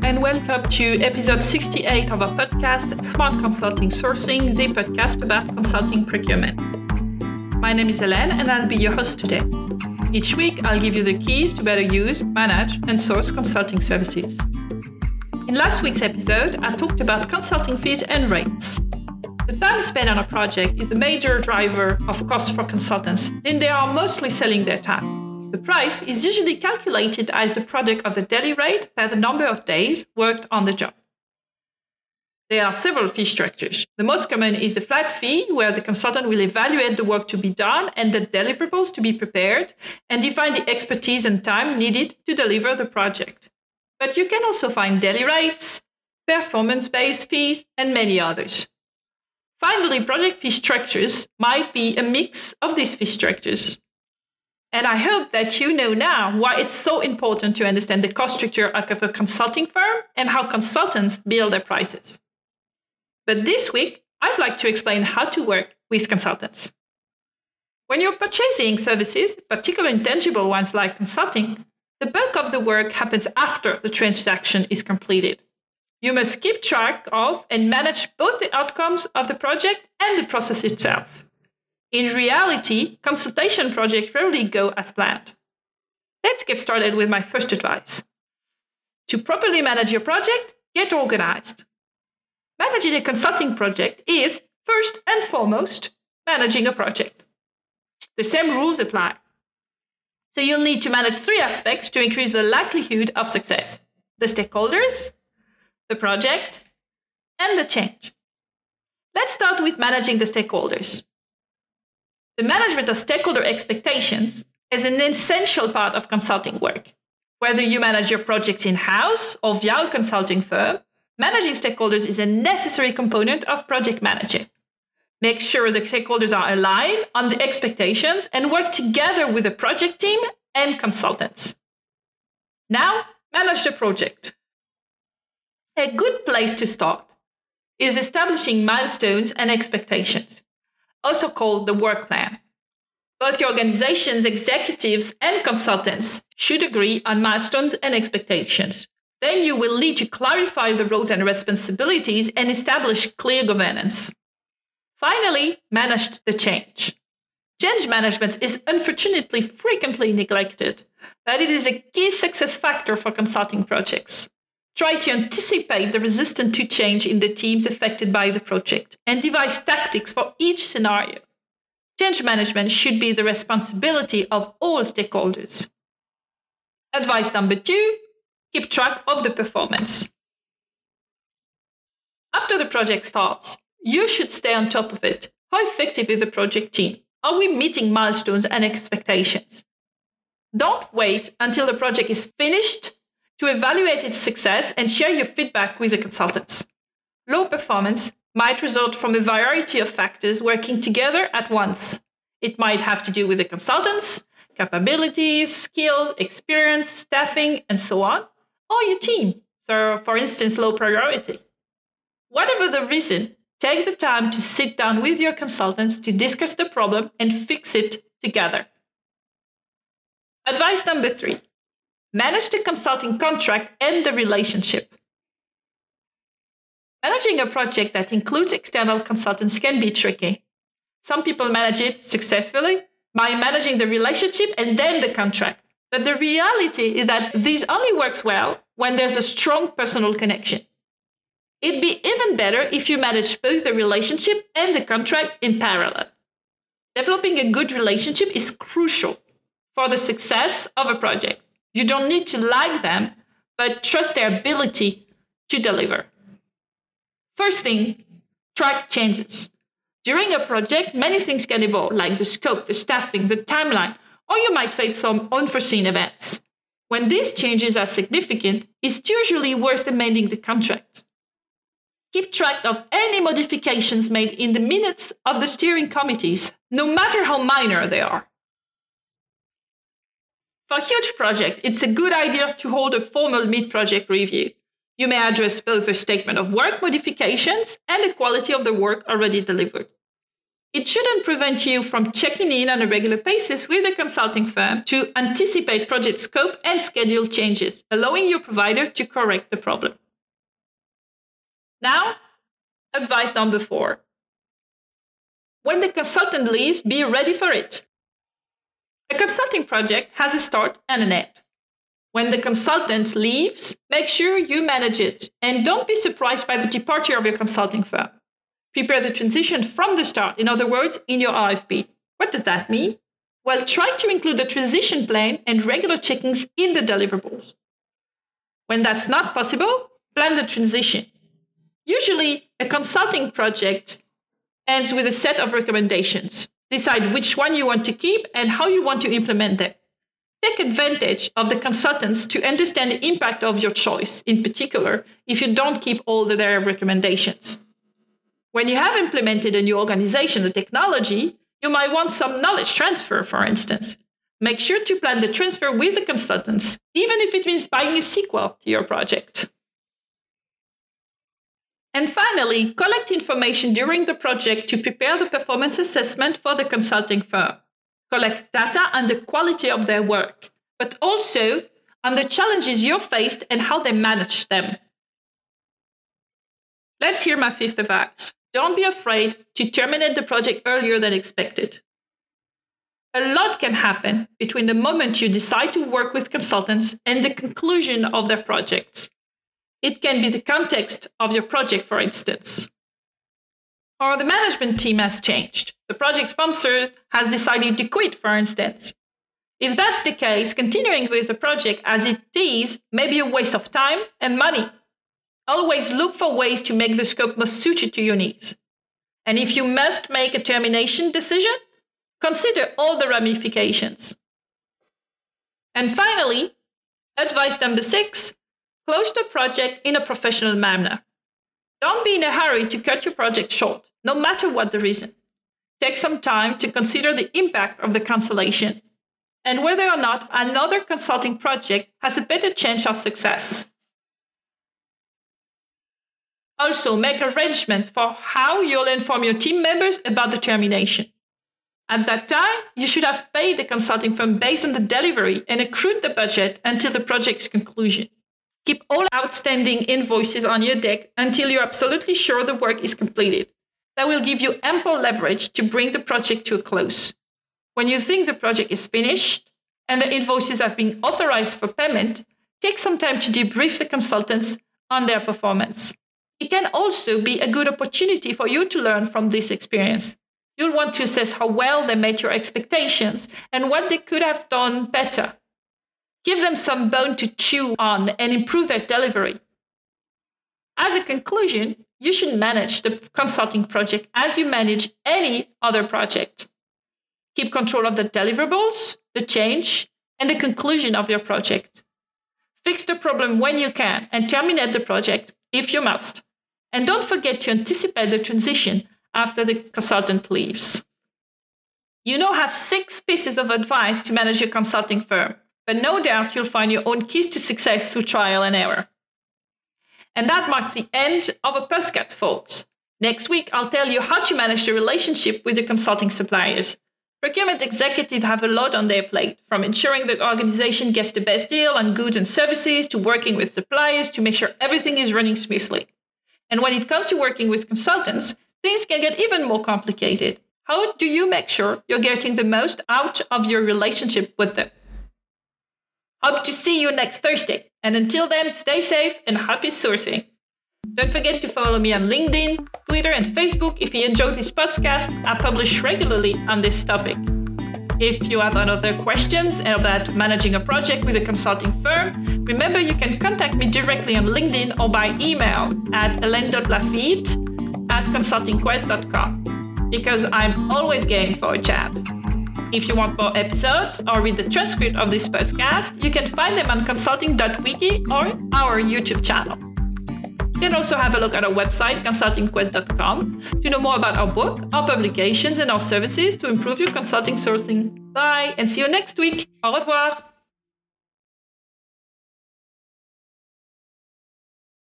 And welcome to episode 68 of our podcast, Smart Consulting Sourcing, the podcast about consulting procurement. My name is Hélène, and I'll be your host today. Each week, I'll give you the keys to better use, manage, and source consulting services. In last week's episode, I talked about consulting fees and rates. The time spent on a project is the major driver of cost for consultants, and they are mostly selling their time. The price is usually calculated as the product of the daily rate by the number of days worked on the job. There are several fee structures. The most common is the flat fee, where the consultant will evaluate the work to be done and the deliverables to be prepared and define the expertise and time needed to deliver the project. But you can also find daily rates, performance based fees, and many others. Finally, project fee structures might be a mix of these fee structures. And I hope that you know now why it's so important to understand the cost structure of a consulting firm and how consultants build their prices. But this week, I'd like to explain how to work with consultants. When you're purchasing services, particularly intangible ones like consulting, the bulk of the work happens after the transaction is completed. You must keep track of and manage both the outcomes of the project and the process itself. In reality, consultation projects rarely go as planned. Let's get started with my first advice. To properly manage your project, get organized. Managing a consulting project is, first and foremost, managing a project. The same rules apply. So you'll need to manage three aspects to increase the likelihood of success the stakeholders, the project, and the change. Let's start with managing the stakeholders. The management of stakeholder expectations is an essential part of consulting work. Whether you manage your projects in house or via a consulting firm, managing stakeholders is a necessary component of project managing. Make sure the stakeholders are aligned on the expectations and work together with the project team and consultants. Now, manage the project. A good place to start is establishing milestones and expectations also called the work plan. Both your organization's executives and consultants should agree on milestones and expectations. Then you will need to clarify the roles and responsibilities and establish clear governance. Finally, manage the change. Change management is unfortunately frequently neglected, but it is a key success factor for consulting projects. Try to anticipate the resistance to change in the teams affected by the project and devise tactics for each scenario. Change management should be the responsibility of all stakeholders. Advice number two keep track of the performance. After the project starts, you should stay on top of it. How effective is the project team? Are we meeting milestones and expectations? Don't wait until the project is finished to evaluate its success and share your feedback with the consultants. Low performance might result from a variety of factors working together at once. It might have to do with the consultants, capabilities, skills, experience, staffing, and so on, or your team. So, for instance, low priority. Whatever the reason, take the time to sit down with your consultants to discuss the problem and fix it together. Advice number three Manage the consulting contract and the relationship. Managing a project that includes external consultants can be tricky. Some people manage it successfully by managing the relationship and then the contract. But the reality is that this only works well when there's a strong personal connection. It'd be even better if you manage both the relationship and the contract in parallel. Developing a good relationship is crucial for the success of a project. You don't need to like them, but trust their ability to deliver. First thing, track changes. During a project, many things can evolve, like the scope, the staffing, the timeline, or you might face some unforeseen events. When these changes are significant, it's usually worth amending the contract. Keep track of any modifications made in the minutes of the steering committees, no matter how minor they are. For a huge project, it's a good idea to hold a formal mid project review. You may address both the statement of work modifications and the quality of the work already delivered. it shouldn't prevent you from checking in on a regular basis with a consulting firm to anticipate project scope and schedule changes, allowing your provider to correct the problem. Now, advice number four. When the consultant leaves, be ready for it. A consulting project has a start and an end. When the consultant leaves, make sure you manage it and don't be surprised by the departure of your consulting firm. Prepare the transition from the start, in other words, in your RFP. What does that mean? Well, try to include a transition plan and regular checkings in the deliverables. When that's not possible, plan the transition. Usually, a consulting project ends with a set of recommendations. Decide which one you want to keep and how you want to implement them. Take advantage of the consultants to understand the impact of your choice, in particular, if you don't keep all of their recommendations. When you have implemented a new organization or technology, you might want some knowledge transfer, for instance. Make sure to plan the transfer with the consultants, even if it means buying a sequel to your project. And finally, collect information during the project to prepare the performance assessment for the consulting firm collect data on the quality of their work, but also on the challenges you faced and how they manage them. Let's hear my fifth advice. Don't be afraid to terminate the project earlier than expected. A lot can happen between the moment you decide to work with consultants and the conclusion of their projects. It can be the context of your project, for instance or the management team has changed. The project sponsor has decided to quit, for instance. If that's the case, continuing with the project as it is may be a waste of time and money. Always look for ways to make the scope most suited to your needs. And if you must make a termination decision, consider all the ramifications. And finally, advice number six close the project in a professional manner. Don't be in a hurry to cut your project short no matter what the reason. Take some time to consider the impact of the cancellation and whether or not another consulting project has a better chance of success. Also, make arrangements for how you'll inform your team members about the termination. At that time, you should have paid the consulting firm based on the delivery and accrued the budget until the project's conclusion. Keep all outstanding invoices on your deck until you're absolutely sure the work is completed. That will give you ample leverage to bring the project to a close. When you think the project is finished and the invoices have been authorized for payment, take some time to debrief the consultants on their performance. It can also be a good opportunity for you to learn from this experience. You'll want to assess how well they met your expectations and what they could have done better. Give them some bone to chew on and improve their delivery. As a conclusion, you should manage the consulting project as you manage any other project. Keep control of the deliverables, the change, and the conclusion of your project. Fix the problem when you can and terminate the project if you must. And don't forget to anticipate the transition after the consultant leaves. You now have six pieces of advice to manage your consulting firm, but no doubt you'll find your own keys to success through trial and error. And that marks the end of a podcast, folks. Next week, I'll tell you how to manage the relationship with the consulting suppliers. Procurement executives have a lot on their plate, from ensuring the organization gets the best deal on goods and services to working with suppliers to make sure everything is running smoothly. And when it comes to working with consultants, things can get even more complicated. How do you make sure you're getting the most out of your relationship with them? Hope to see you next Thursday. And until then, stay safe and happy sourcing. Don't forget to follow me on LinkedIn, Twitter, and Facebook if you enjoyed this podcast. I publish regularly on this topic. If you have other questions about managing a project with a consulting firm, remember you can contact me directly on LinkedIn or by email at elaine.lafitte at consultingquest.com because I'm always game for a chat. If you want more episodes or read the transcript of this podcast, you can find them on consulting.wiki or our YouTube channel. You can also have a look at our website, consultingquest.com, to know more about our book, our publications, and our services to improve your consulting sourcing. Bye, and see you next week. Au revoir.